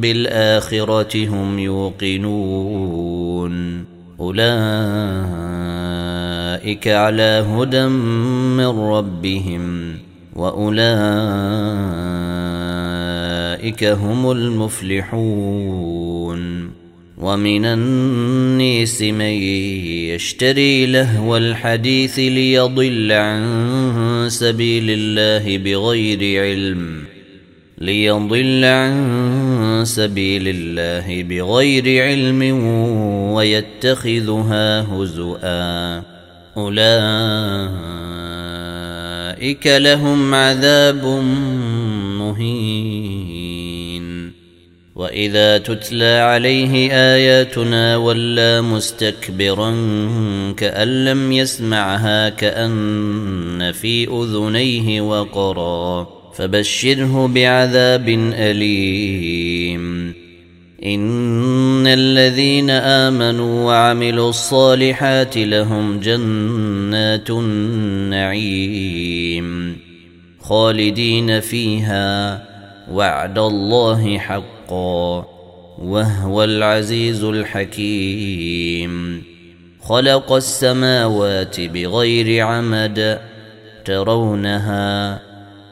بالآخرة هم يوقنون. أولئك على هدى من ربهم وأولئك هم المفلحون. ومن النيس من يشتري لهو الحديث ليضل عن سبيل الله بغير علم. ليضل عن سبيل الله بغير علم ويتخذها هزؤا. أولئك لهم عذاب مهين. وإذا تتلى عليه آياتنا ولى مستكبرا كأن لم يسمعها كأن في أذنيه وقرا. فبشره بعذاب أليم. إن الذين آمنوا وعملوا الصالحات لهم جنات النعيم. خالدين فيها وعد الله حقا وهو العزيز الحكيم. خلق السماوات بغير عمد ترونها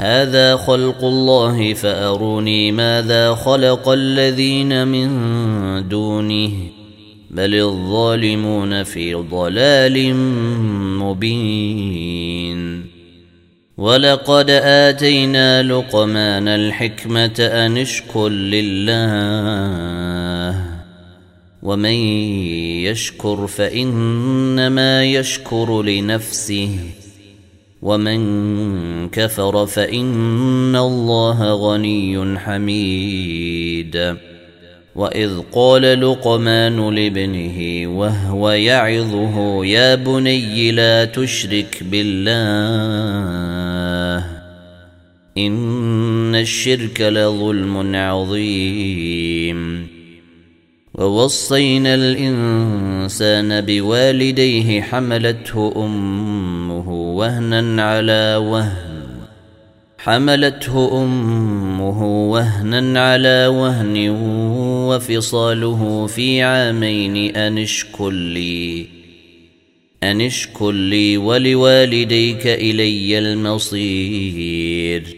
هذا خلق الله فأروني ماذا خلق الذين من دونه بل الظالمون في ضلال مبين. ولقد آتينا لقمان الحكمة أن اشكر لله ومن يشكر فإنما يشكر لنفسه. ومن كفر فإن الله غني حميد. وإذ قال لقمان لابنه وهو يعظه يا بني لا تشرك بالله إن الشرك لظلم عظيم. ووصينا الإنسان بوالديه حملته أمه وهنا على وهن. حملته أمه وهنا على وهن وفصاله في عامين أن اشكر لي أن اشكر لي ولوالديك إلي المصير.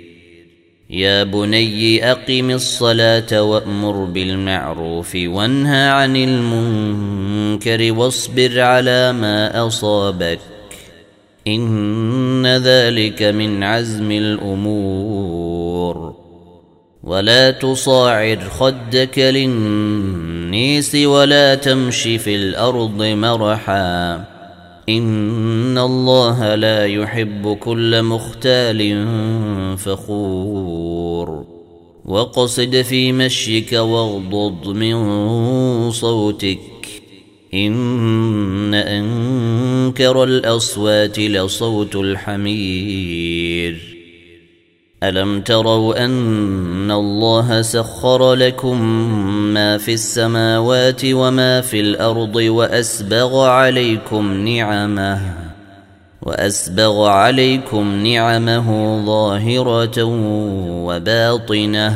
يا بني أقم الصلاة وأمر بالمعروف وانهى عن المنكر واصبر على ما أصابك إن ذلك من عزم الأمور ولا تصاعر خدك للنيس ولا تمش في الأرض مرحا ان الله لا يحب كل مختال فخور. وقصد في مشيك واغضض من صوتك. ان انكر الاصوات لصوت الحمير. ألم تروا أن الله سخر لكم ما في السماوات وما في الأرض وأسبغ عليكم نعمه وأسبغ عليكم نعمه ظاهرة وباطنة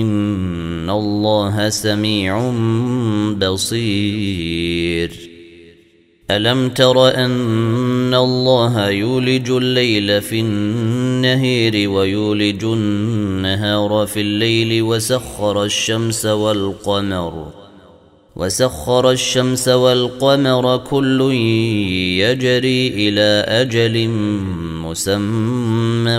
ان الله سميع بصير الم تر ان الله يولج الليل في النهير ويولج النهار في الليل وسخر الشمس والقمر وسخر الشمس والقمر كل يجري إلى أجل مسمى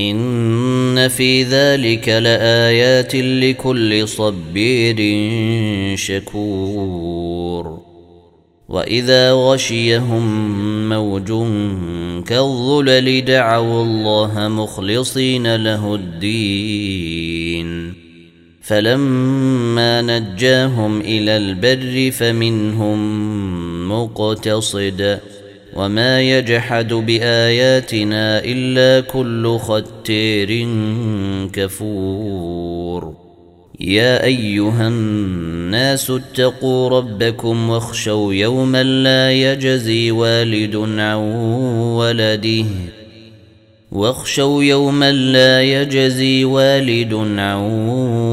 إن في ذلك لآيات لكل صبير شكور. وإذا غشيهم موج كالظلل دعوا الله مخلصين له الدين. فلما نجاهم إلى البر فمنهم مقتصد. وما يجحد بآياتنا إلا كل ختير كفور. يا أيها الناس اتقوا ربكم واخشوا يوما لا يجزي والد عن ولده. واخشوا يوما لا يجزي والد عن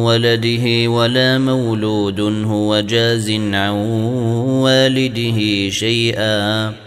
ولده ولا مولود هو جاز عن والده شيئا.